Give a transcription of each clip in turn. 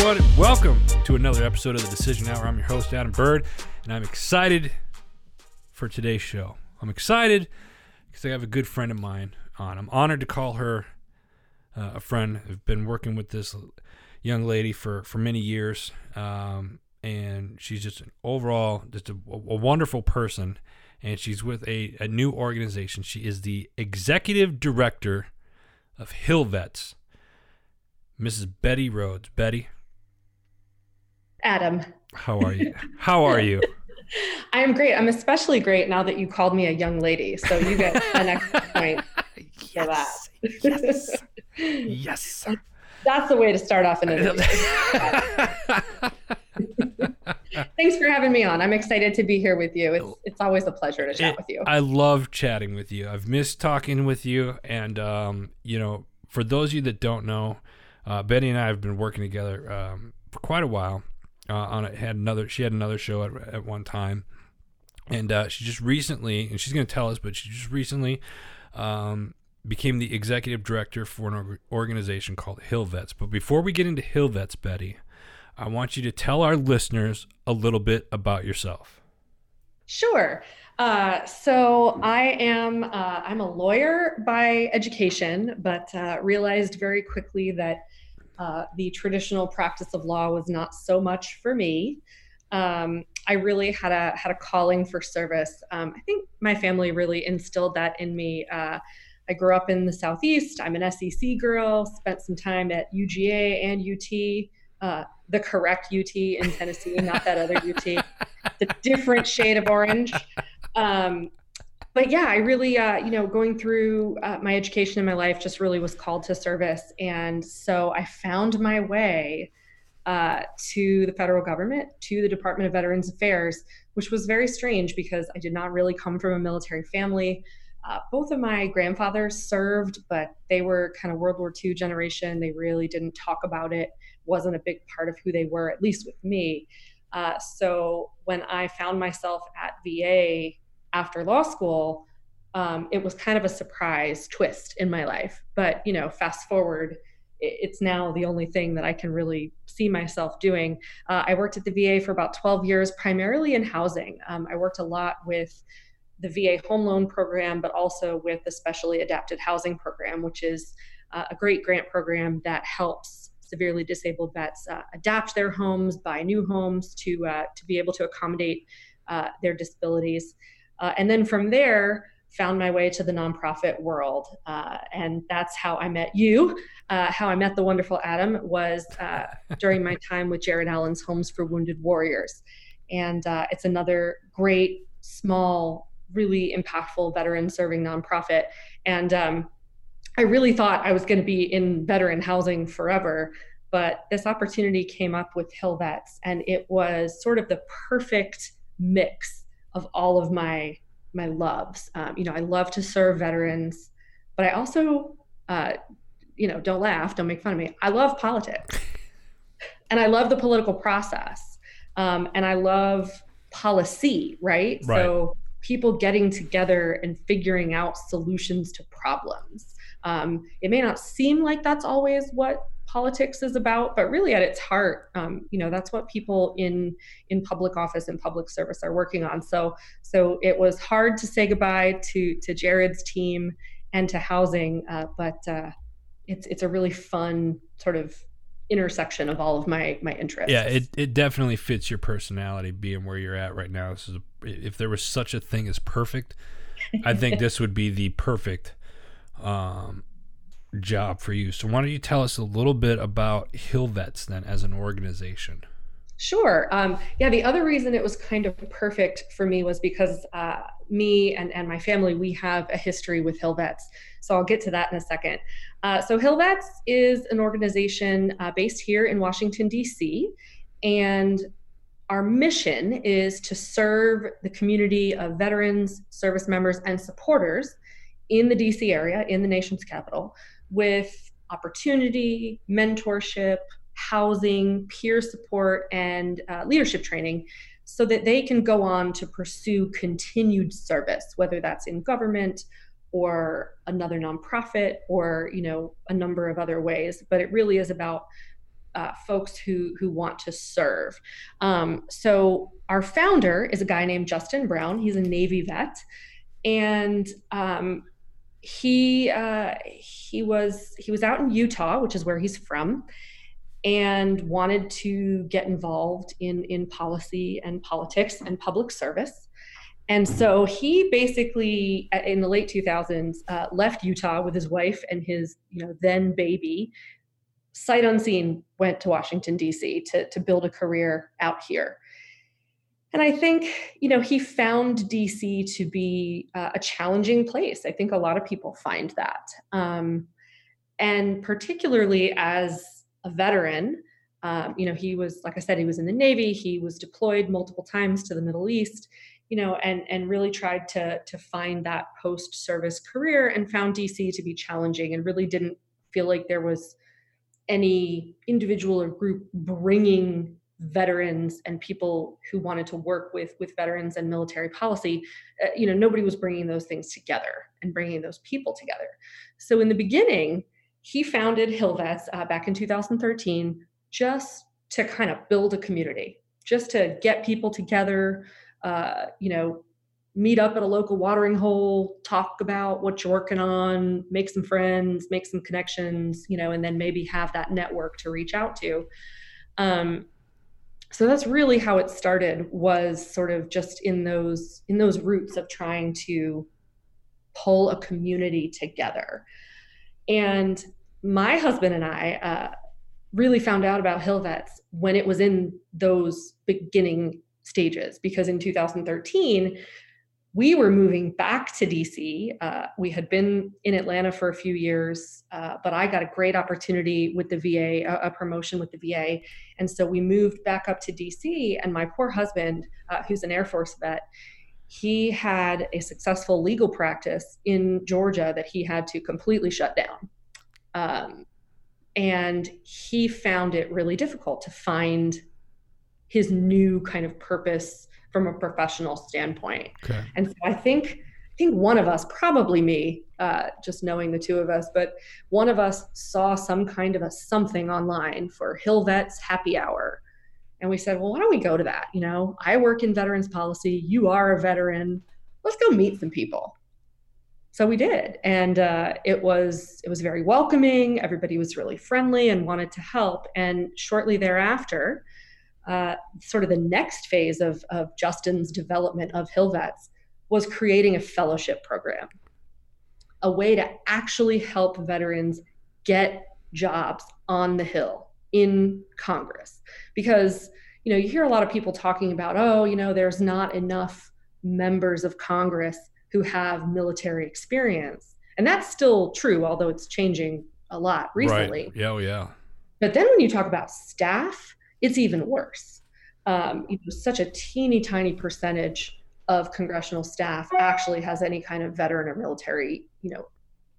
everyone, welcome to another episode of the Decision Hour. I'm your host, Adam Bird, and I'm excited for today's show. I'm excited because I have a good friend of mine on. I'm honored to call her uh, a friend. I've been working with this young lady for, for many years, um, and she's just an overall just a, a wonderful person. And she's with a, a new organization. She is the executive director of Hill Vets. Mrs. Betty Rhodes. Betty, Adam. how are you? How are you? I am great. I'm especially great now that you called me a young lady. So you get an extra point for that. yes. Yes. That's the way to start off an interview. Thanks for having me on. I'm excited to be here with you. It's it's always a pleasure to chat It- with you. I love chatting with you. I've missed talking with you, and um, you know, for those of you that don't know, uh, Betty and I have been working together um, for quite a while. Uh, on it, had another. She had another show at, at one time, and uh, she just recently, and she's going to tell us, but she just recently um, became the executive director for an organization called Hill Vets. But before we get into Hill Vets, Betty, I want you to tell our listeners a little bit about yourself. Sure. Uh, so I am uh, I'm a lawyer by education, but uh, realized very quickly that uh, the traditional practice of law was not so much for me. Um, I really had a had a calling for service. Um, I think my family really instilled that in me. Uh, I grew up in the southeast. I'm an SEC girl. Spent some time at UGA and UT, uh, the correct UT in Tennessee, not that other UT the different shade of orange. Um, but yeah, I really, uh, you know, going through uh, my education in my life just really was called to service. And so I found my way uh, to the federal government, to the Department of Veterans Affairs, which was very strange because I did not really come from a military family. Uh, both of my grandfathers served, but they were kind of World War II generation. They really didn't talk about it, wasn't a big part of who they were, at least with me. Uh, so when I found myself at VA after law school, um, it was kind of a surprise twist in my life. But you know, fast forward, it's now the only thing that I can really see myself doing. Uh, I worked at the VA for about 12 years, primarily in housing. Um, I worked a lot with the VA home loan program, but also with the specially adapted housing program, which is uh, a great grant program that helps severely disabled vets uh, adapt their homes, buy new homes to uh, to be able to accommodate uh, their disabilities, uh, and then from there found my way to the nonprofit world, uh, and that's how I met you. Uh, how I met the wonderful Adam was during my time with Jared Allen's Homes for Wounded Warriors, and it's another great small, really impactful veteran serving nonprofit, and um, I really thought I was going to be in veteran housing forever, but this opportunity came up with Hill Vets, and it was sort of the perfect mix of all of my my loves. Um, you know, I love to serve veterans, but I also, uh, you know, don't laugh, don't make fun of me. I love politics, and I love the political process, um, and I love policy. Right? Right. So people getting together and figuring out solutions to problems. Um, it may not seem like that's always what politics is about, but really at its heart, um, you know, that's what people in in public office and public service are working on. So, so it was hard to say goodbye to to Jared's team and to housing, uh, but uh, it's it's a really fun sort of intersection of all of my my interests. Yeah, it, it definitely fits your personality being where you're at right now. This is a, if there was such a thing as perfect, I think this would be the perfect um, job for you. So why don't you tell us a little bit about Hill Vets then as an organization? Sure. Um, yeah, the other reason it was kind of perfect for me was because uh, me and, and my family, we have a history with Hill Vets. So I'll get to that in a second. Uh, so Hill Vets is an organization uh, based here in Washington, D.C. And our mission is to serve the community of veterans, service members, and supporters in the DC area, in the nation's capital, with opportunity, mentorship, housing, peer support, and uh, leadership training so that they can go on to pursue continued service, whether that's in government or another nonprofit or you know a number of other ways but it really is about uh, folks who who want to serve. Um, so our founder is a guy named Justin Brown. He's a Navy vet, and um, he uh, he was he was out in Utah, which is where he's from, and wanted to get involved in in policy and politics and public service. And so he basically, in the late 2000s, uh, left Utah with his wife and his, you know, then baby, sight unseen, went to Washington D.C. to to build a career out here. And I think, you know, he found DC to be uh, a challenging place. I think a lot of people find that. Um, and particularly as a veteran, um, you know, he was, like I said, he was in the Navy, he was deployed multiple times to the Middle East, you know, and, and really tried to, to find that post service career and found DC to be challenging and really didn't feel like there was any individual or group bringing veterans and people who wanted to work with with veterans and military policy uh, you know nobody was bringing those things together and bringing those people together. So in the beginning he founded hillvets uh, back in 2013 just to kind of build a community just to get people together uh, you know meet up at a local watering hole talk about what you're working on make some friends make some connections you know and then maybe have that network to reach out to. Um, so that's really how it started was sort of just in those in those roots of trying to pull a community together. And my husband and i uh, really found out about hillvets when it was in those beginning stages because in 2013 we were moving back to DC. Uh, we had been in Atlanta for a few years, uh, but I got a great opportunity with the VA, a, a, promotion with the VA. And so we moved back up to DC. And my poor husband, uh, who's an Air Force vet, he had a successful legal practice in Georgia that he had to completely shut down. Um, and he found it really difficult to find his new kind of purpose from a professional standpoint. Okay. And so I think I think one of us, probably me, uh, just knowing the two of us, but one of us saw some kind of a something online for Hill Vets Happy Hour. And we said, well, why don't we go to that? You know, I work in veterans policy. You are a veteran. Let's go meet some people. So we did, and uh, it was it was very welcoming. Everybody was really friendly and wanted to help. And shortly thereafter, uh, sort of the next phase of, of Justin's development of Hillvets was creating a fellowship program, a way to actually help veterans get jobs on the Hill in Congress. Because, you know, you hear a lot of people talking about, oh, you know, there's not enough members of Congress who have military experience. And that's still true, although it's changing a lot recently. Right. Yeah, oh, yeah. But then when you talk about staff, it's even worse. Um, you know, such a teeny tiny percentage of congressional staff actually has any kind of veteran or military, you know,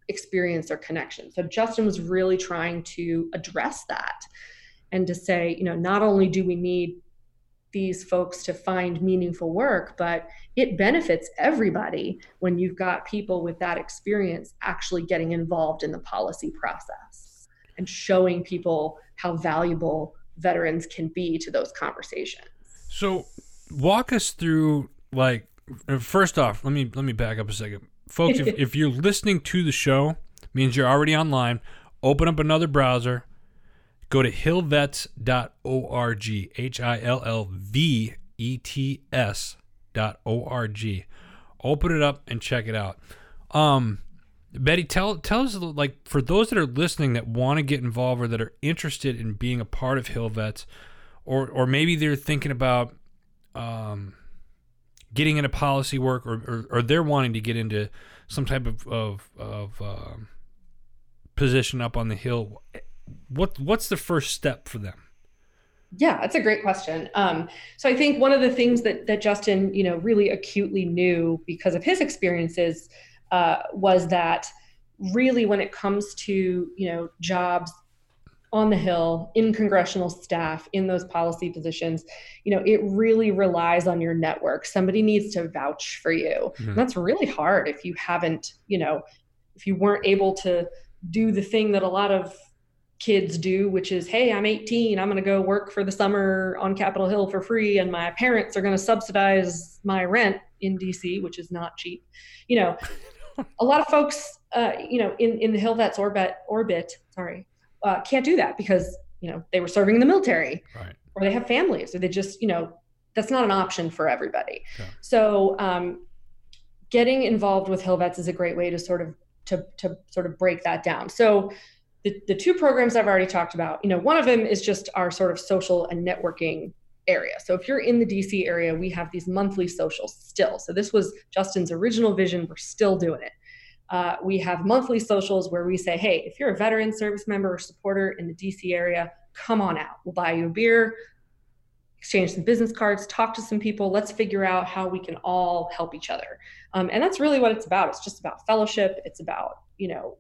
experience or connection. So Justin was really trying to address that and to say, you know, not only do we need these folks to find meaningful work, but it benefits everybody when you've got people with that experience actually getting involved in the policy process and showing people how valuable veterans can be to those conversations. So, walk us through like uh, first off, let me let me back up a second, folks. if, if you're listening to the show, means you're already online. Open up another browser. Go to hillvets.org. H I L L V E T S dot org. Open it up and check it out. Um, Betty, tell tell us like for those that are listening that want to get involved or that are interested in being a part of Hill Vets, or or maybe they're thinking about um, getting into policy work, or, or, or they're wanting to get into some type of of, of um, position up on the hill. What what's the first step for them? Yeah, that's a great question. Um, so I think one of the things that that Justin, you know, really acutely knew because of his experiences uh, was that really when it comes to you know jobs on the hill in congressional staff in those policy positions you know it really relies on your network somebody needs to vouch for you mm-hmm. that's really hard if you haven't you know if you weren't able to do the thing that a lot of kids do, which is, hey, I'm 18, I'm going to go work for the summer on Capitol Hill for free, and my parents are going to subsidize my rent in DC, which is not cheap. You know, a lot of folks, uh, you know, in in the Hill Vets orbit orbit, sorry, uh, can't do that because you know they were serving in the military, right. or they have families, or they just you know that's not an option for everybody. Yeah. So um, getting involved with Hill Vets is a great way to sort of to to sort of break that down. So the, the two programs I've already talked about, you know, one of them is just our sort of social and networking area. So if you're in the DC area, we have these monthly socials still. So this was Justin's original vision. We're still doing it. Uh, we have monthly socials where we say, hey, if you're a veteran service member or supporter in the DC area, come on out. We'll buy you a beer, exchange some business cards, talk to some people. Let's figure out how we can all help each other. Um, and that's really what it's about. It's just about fellowship. It's about, you know,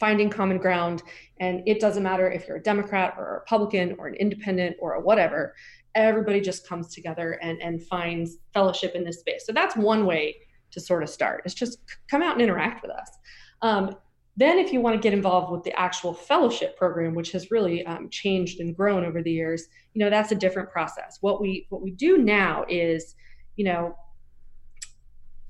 finding common ground. And it doesn't matter if you're a Democrat or a Republican or an independent or a whatever, everybody just comes together and, and finds fellowship in this space. So that's one way to sort of start. It's just come out and interact with us. Um, then, if you want to get involved with the actual fellowship program, which has really um, changed and grown over the years, you know that's a different process. What we what we do now is, you know,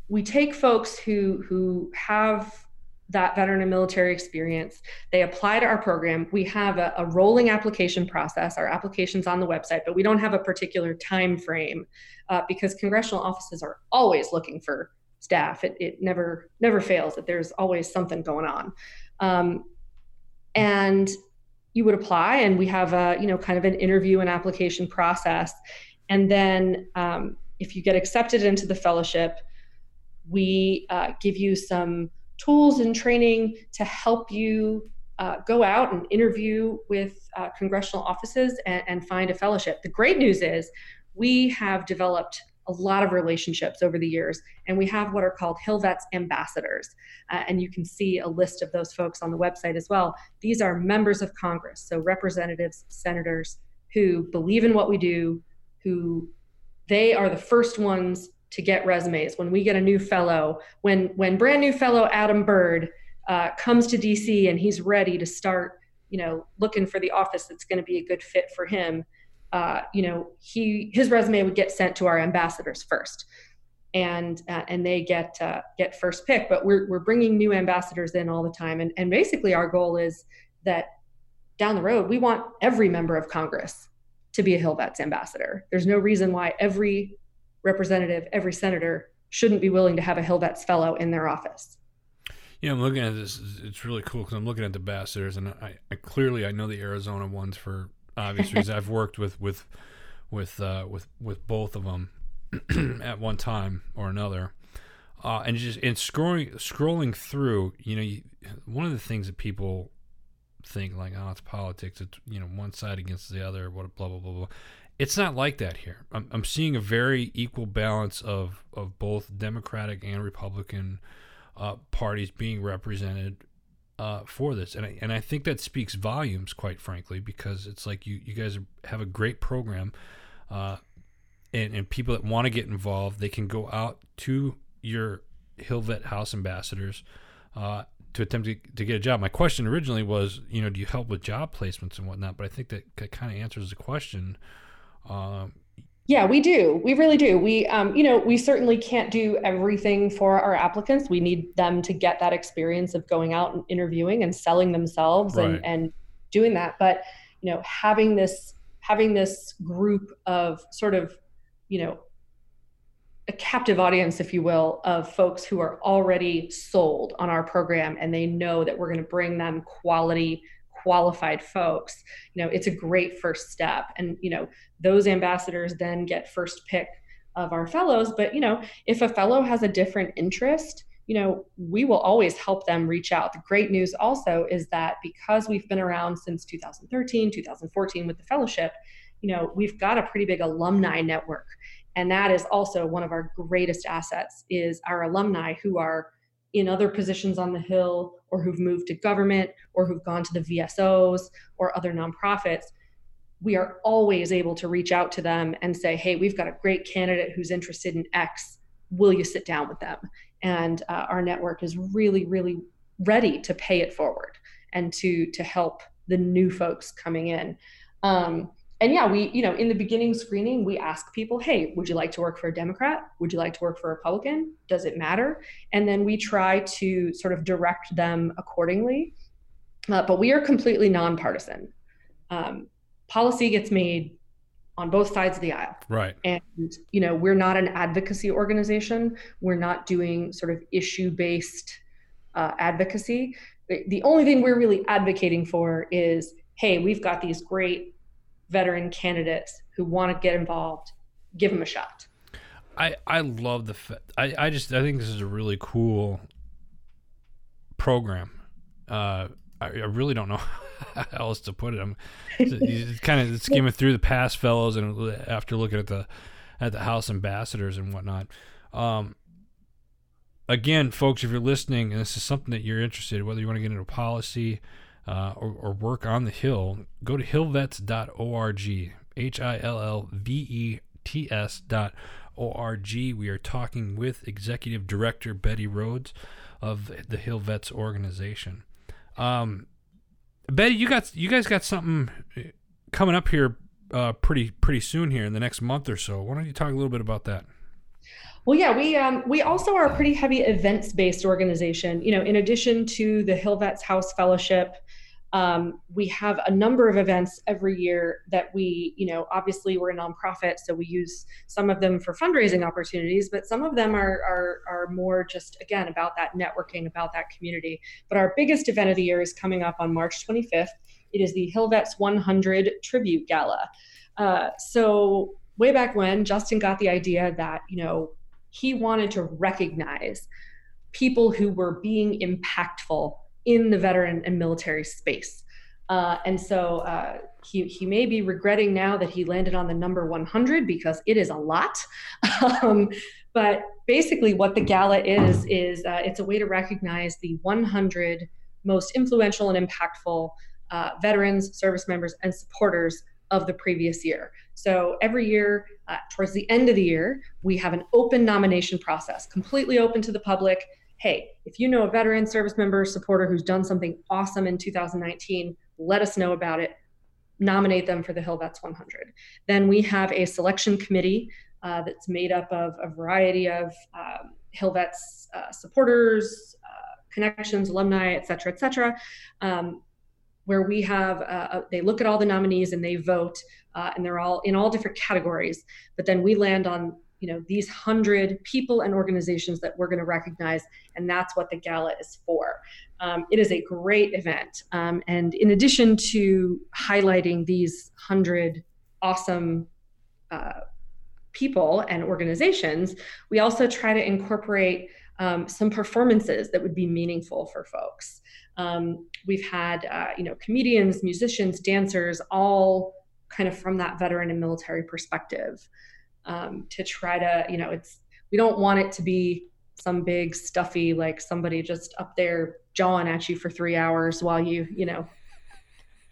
we take folks who who have that veteran and military experience. They apply to our program. We have a, a, rolling application process. Our application's on the website, but we don't have a particular time frame uh, because congressional offices are always looking for staff. It, it never never fails that there's always something going on. Um, and you would apply, and we have a you know kind of an interview and application process. And then um, if you get accepted into the fellowship, we uh, give you some tools and training to help you uh, go out and interview with uh, congressional offices and, and, find a fellowship. The great news is we have developed a lot of relationships over the years, and we have what are called Hill Vets ambassadors. Uh, and you can see a list of those folks on the website as well. These are members of Congress, so representatives, senators who believe in what we do, who they are the first ones to get resumes when we get a new fellow when when brand new fellow adam bird uh, comes to dc and he's ready to start you know looking for the office that's going to be a good fit for him uh, you know he his resume would get sent to our ambassadors first. And uh, and they get uh, get first pick but we're, we're bringing new ambassadors in all the time. And, and basically our goal is that down the road we want every member of congress to be a hill vets ambassador. There's no reason why every representative, every senator shouldn't be willing to have a Hill Vets fellow in their office. Yeah, I'm looking at this. It's really cool because I'm looking at the ambassadors, and I, I, clearly I know the Arizona ones for obvious reasons. I've worked with with with uh, with with both of them at one time or another, uh, and just and scrolling scrolling through, you know, you, one of the things that people think like, oh, it's politics. It's you know one side against the other. What blah blah blah blah. It's not like that here. I'm, I'm seeing a very equal balance of, of both Democratic and Republican uh, parties being represented uh, for this, and I, and I think that speaks volumes, quite frankly, because it's like you you guys have a great program, uh, and and people that want to get involved, they can go out to your Hill Vet House ambassadors uh, to attempt to, to get a job. My question originally was, you know, do you help with job placements and whatnot? But I think that kind of answers the question um, yeah, we do. We really do. We, um, you know, we certainly can't do everything for our applicants. We need them to get that experience of going out and interviewing and selling themselves right. and, and doing that. But, you know, having this having this group of sort of, you know, a captive audience, if you will, of folks who are already sold on our program and they know that we're going to bring them quality qualified folks you know it's a great first step. And you know those ambassadors then get first pick of our fellows. But you know if a fellow has a different interest you know we will always help them reach out. The great news also is that because we've been around since 2013 2014 with the fellowship you know we've got a pretty big alumni network. And that is also one of our greatest assets is our alumni who are in other positions on the Hill or who've moved to government or who've gone to the VSOs or other nonprofits, we are always able to reach out to them and say, hey, we've got a great candidate who's interested in X. Will you sit down with them? And uh, our network is really, really ready to pay it forward and to to help the new folks coming in. Um, and yeah, we, you know, in the beginning screening, we ask people, hey, would you like to work for a Democrat? Would you like to work for a Republican? Does it matter? And then we try to sort of direct them accordingly. Uh, but we are completely nonpartisan. Um, policy gets made on both sides of the aisle. Right. And, you know, we're not an advocacy organization. We're not doing sort of issue based uh, advocacy. The only thing we're really advocating for is hey, we've got these great veteran candidates who want to get involved, give them a shot. I, I love the I, I just I think this is a really cool program. Uh, I, I really don't know how else to put it. I'm kind of skimming through the past fellows and after looking at the at the House ambassadors and whatnot. Um, again, folks, if you're listening and this is something that you're interested in, whether you want to get into policy, uh, or, or, work on the Hill, go to hillvets.org. H I L L V E T S dot O-R-G. We are talking with Executive Director Betty Rhodes of the Hill Vets organization. Um, Betty, you got you guys got something coming up here uh, pretty pretty soon here in the next month or so. Why don't you talk a little bit about that? Well, yeah, we um, we also are a pretty heavy events based organization. You know, in addition to the Hill Vets House Fellowship um, we have a number of events every year that we, you know, obviously we're a nonprofit, so we use some of them for fundraising opportunities, but some of them are, are, are more just, again, about that networking, about that community. But our biggest event of the year is coming up on March 25th. It is the Hillvets 100 Tribute Gala. Uh, so, way back when, Justin got the idea that, you know, he wanted to recognize people who were being impactful in the veteran and military space. Uh, and so uh, he, he may be regretting now that he landed on the number 100 because it is a lot. um, but basically, what the gala is, is uh, it's a way to recognize the 100 most influential and impactful uh, veterans, service members, and supporters of the previous year. So every year, uh, towards the end of the year, we have an open nomination process, completely open to the public hey, if you know a veteran, service member, supporter who's done something awesome in 2019, let us know about it. Nominate them for the Hill Vets 100. Then we have a selection committee uh, that's made up of a variety of um, Hill Vets uh, supporters, uh, connections, alumni, et cetera, et cetera, um, where we have, uh, uh, they look at all the nominees and they vote, uh, and they're all in all different categories. But then we land on you know these hundred people and organizations that we're going to recognize and that's what the gala is for. Um, it is a great event. Um, and in addition to highlighting these hundred awesome uh, people and organizations we also try to incorporate um, some performances that would be meaningful for folks um, we've had uh, you know comedians musicians dancers all kind of from that veteran and military perspective um, to try to, you know, it's, we don't want it to be some big stuffy, like somebody just up there jawing at you for three hours while you, you know,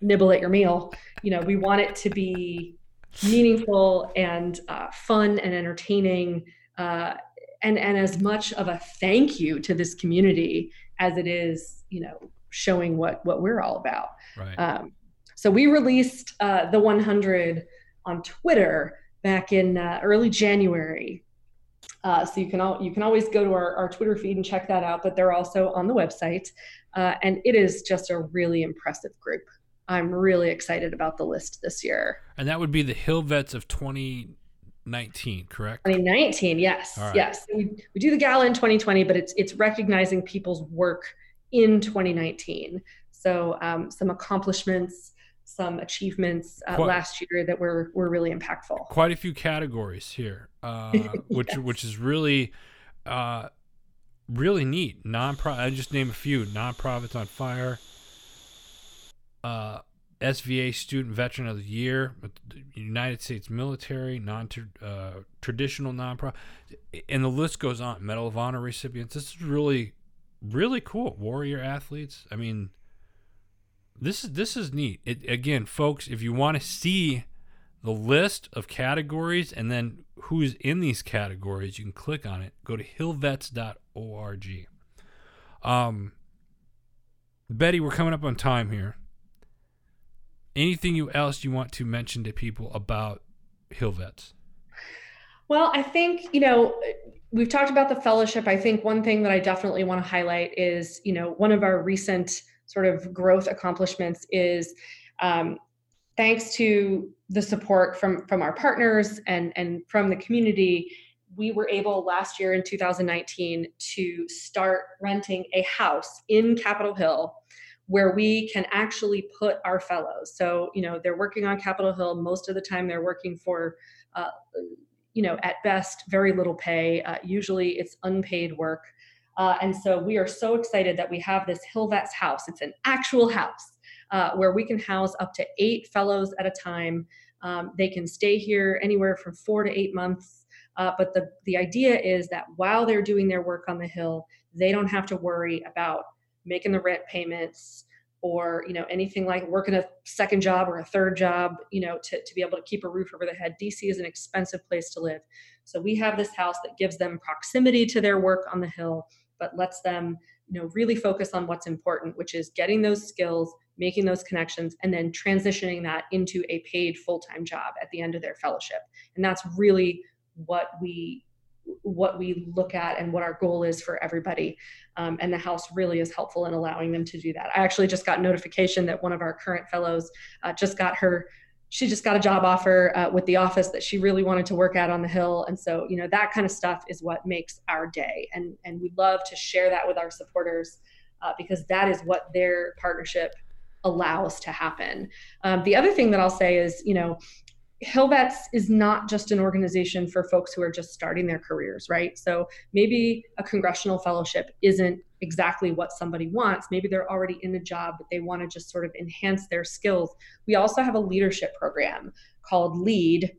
nibble at your meal. You know, we want it to be meaningful and uh, fun and entertaining. Uh, and, and as much of a thank you to this community as it is, you know, showing what what we're all about. Right. Um, so we released uh, the 100 on Twitter back in uh, early January. Uh, so you can all, you can always go to our, our Twitter feed and check that out, but they're also on the website. Uh, and it is just a really impressive group. I'm really excited about the list this year. And that would be the Hill Vets of 2019, correct? 2019, yes, right. yes. We, we do the gala in 2020, but it's it's recognizing people's work in 2019. So um, some accomplishments, some achievements uh, quite, last year that were were really impactful. Quite a few categories here, uh, which yes. which is really uh, really neat. Non-profit. I just name a few. Nonprofits on fire. Uh, SVA Student Veteran of the Year, United States Military, non uh, traditional nonprofit, and the list goes on. Medal of Honor recipients. This is really, really cool. Warrior athletes. I mean, this is this is neat. It, again, folks, if you want to see the list of categories and then who's in these categories, you can click on it. Go to hillvets.org. Um, Betty, we're coming up on time here. anything you else you want to mention to people about Hill Vets? Well, I think, you know, we've talked about the fellowship. I think one thing that I definitely want to highlight is, you know, one of our recent sort of growth accomplishments is um, thanks to the support from from our partners and and from the community we were able last year in 2019 to start renting a house in capitol hill where we can actually put our fellows so you know they're working on capitol hill most of the time they're working for uh, you know at best very little pay uh, usually it's unpaid work uh, and so we are so excited that we have this hill vets house it's an actual house uh, where we can house up to eight fellows at a time. Um, they can stay here anywhere from four to eight months. Uh, but the, the idea is that while they're doing their work on the Hill, they don't have to worry about making the rent payments or you know anything like working a second job or a third job you know to, to be able to keep a roof over their head. Dc is an expensive place to live. So we have this house that gives them proximity to their work on the hill but lets them you know really focus on what's important which is getting those skills making those connections and then transitioning that into a paid full-time job at the end of their fellowship. And that's really what we what we look at and what our goal is for everybody. Um, and the house really is helpful in allowing them to do that. I actually just got notification that one of our current fellows uh, just got her she just got a job offer uh, with the office that she really wanted to work at on the hill. And so you know that kind of stuff is what makes our day. And and we love to share that with our supporters uh, because that is what their partnership allows to happen. Um, the other thing that I'll say is, you know, Hillvets is not just an organization for folks who are just starting their careers, right? So maybe a congressional fellowship isn't exactly what somebody wants. Maybe they're already in a job, but they want to just sort of enhance their skills. We also have a leadership program called LEAD.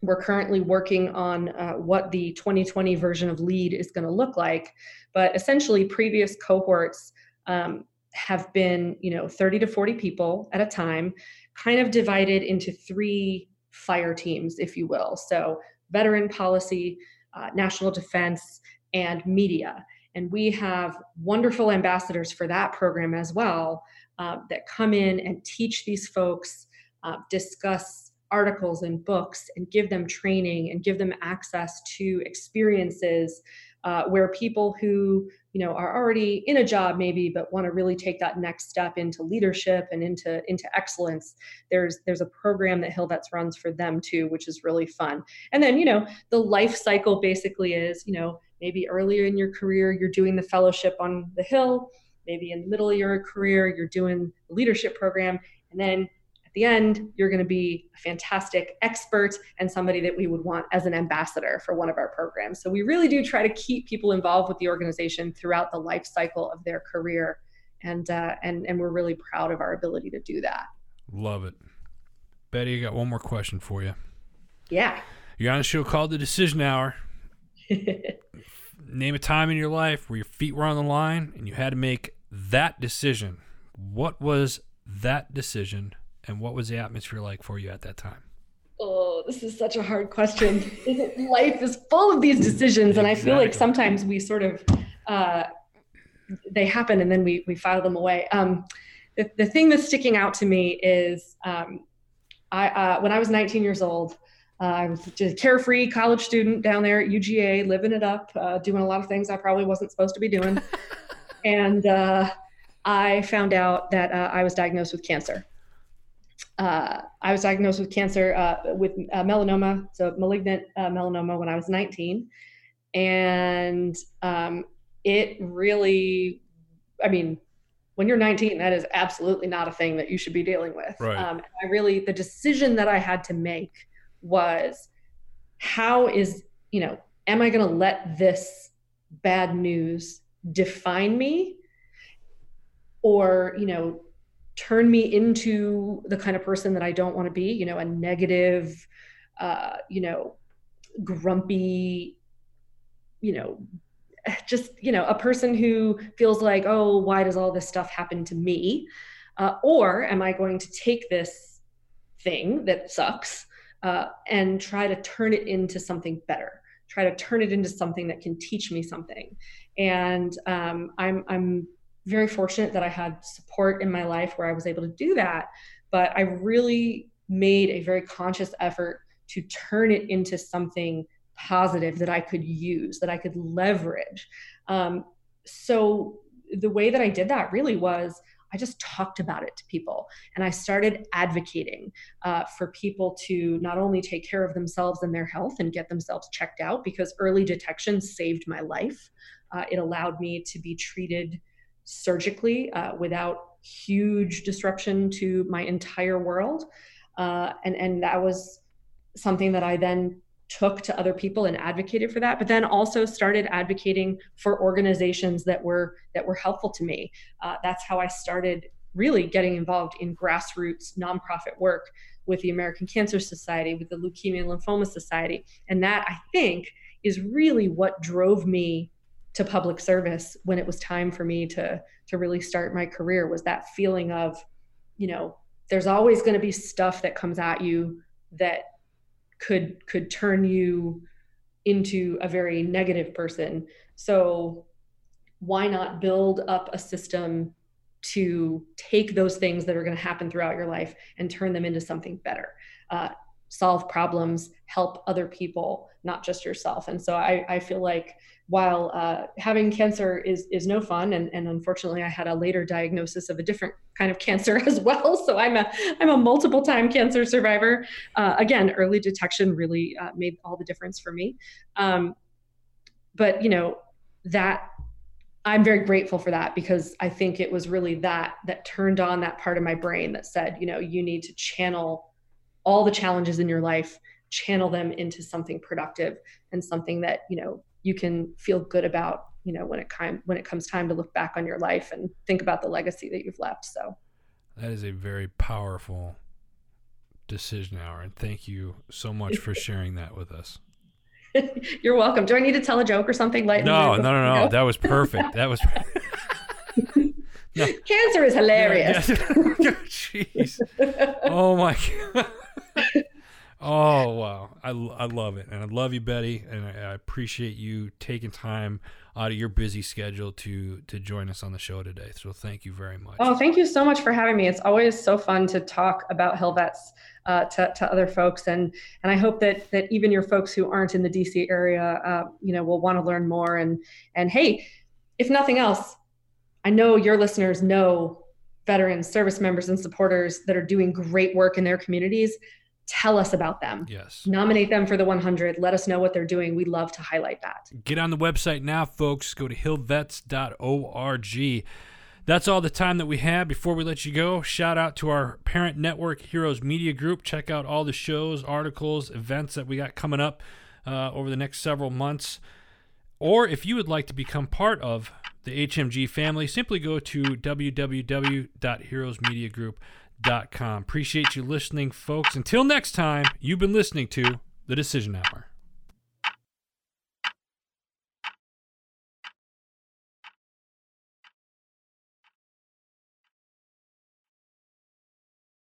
We're currently working on uh, what the 2020 version of LEAD is going to look like. But essentially, previous cohorts um, have been, you know, 30 to 40 people at a time, kind of divided into three fire teams, if you will. So, veteran policy, uh, national defense, and media. And we have wonderful ambassadors for that program as well uh, that come in and teach these folks, uh, discuss articles and books, and give them training and give them access to experiences uh, where people who you know are already in a job maybe but want to really take that next step into leadership and into into excellence there's there's a program that hillvets runs for them too which is really fun. And then you know the life cycle basically is you know maybe earlier in your career you're doing the fellowship on the hill maybe in the middle of your career you're doing the leadership program and then the end, you're going to be a fantastic expert and somebody that we would want as an ambassador for one of our programs. So we really do try to keep people involved with the organization throughout the life cycle of their career, and uh, and and we're really proud of our ability to do that. Love it, Betty. I got one more question for you. Yeah. You're on a show called The Decision Hour. Name a time in your life where your feet were on the line and you had to make that decision. What was that decision and what was the atmosphere like for you at that time? Oh, this is such a hard question. Life is full of these decisions, and I feel like sometimes we sort of uh, they happen and then we we file them away. Um, the, the thing that's sticking out to me is um, I uh, when I was 19 years old. Uh, I was just a carefree college student down there at UGA, living it up, uh, doing a lot of things I probably wasn't supposed to be doing. and uh, I found out that uh, I was diagnosed with cancer uh, I was diagnosed with cancer uh, with uh, melanoma, so malignant uh, melanoma when I was 19. And um, it really, I mean, when you're 19, that is absolutely not a thing that you should be dealing with. Right. Um, I really, the decision that I had to make was how is, you know, am I going to let this bad news define me? Or, you know, turn me into the kind of person that I don't want to be, you know, a negative, uh, you know, grumpy, you know, just, you know, a person who feels like, oh, why does all this stuff happen to me? Uh, or am I going to take this thing that sucks uh, and try to turn it into something better? Try to turn it into something that can teach me something. And um, I'm, I'm very fortunate that I had support in my life where I was able to do that. but I really made a very conscious effort to turn it into something positive that I could use, that I could leverage. Um, so the way that I did that really was I just talked about it to people and I started advocating uh, for people to not only take care of themselves and their health and get themselves checked out because early detection saved my life. Uh, it allowed me to be treated surgically uh, without huge disruption to my entire world. Uh, and, and that was something that I then took to other people and advocated for that but then also started advocating for organizations that were that were helpful to me uh, that's how i started really getting involved in grassroots nonprofit work with the american cancer society with the leukemia and lymphoma society and that i think is really what drove me to public service when it was time for me to to really start my career was that feeling of you know there's always going to be stuff that comes at you that could could turn you into a very negative person. So why not build up a system to take those things that are going to happen throughout your life and turn them into something better? Uh, solve problems help other people not just yourself. And so i, I feel like while uh, having cancer is is no fun and, and unfortunately i had a later diagnosis of a different kind of cancer as well. So i'm a i'm a multiple time cancer survivor. Uh, again early detection really uh, made all the difference for me. Um, but you know that i'm very grateful for that because i think it was really that that turned on that part of my brain that said you know you need to channel all the challenges in your life channel them into something productive and something that you know you can feel good about you know when it time when it comes time to look back on your life and think about the legacy that you've left. So that is a very powerful decision hour and thank you so much for sharing that with us. You're welcome. Do i need to tell a joke or something? Like no no no no. that was perfect. That was no. cancer is hilarious yeah, yeah. jeez. Oh my god Oh wow, I, I love it, and I love you, Betty, and I, I, appreciate you taking time out of your busy schedule to to join us on the show today. So thank you very much. Oh, thank you so much for having me. It's always so fun to talk about HillVets uh, to, to other folks, and and I hope that that even your folks who aren't in the DC area, uh, you know, will want to learn more. And and hey, if nothing else, I know your listeners know veterans, service members, and supporters that are doing great work in their communities tell us about them. Yes. Nominate them for the 100. Let us know what they're doing. We love to highlight that. Get on the website now, folks. Go to hillvets.org. That's all the time that we have. Before we let you go, shout out to our parent network, Heroes Media Group. Check out all the shows, articles, events that we got coming up uh, over the next several months. Or if you would like to become part of the HMG family, simply go to www.heroesmediagroup.com Appreciate you listening, folks. Until next time, you've been listening to The Decision Hour.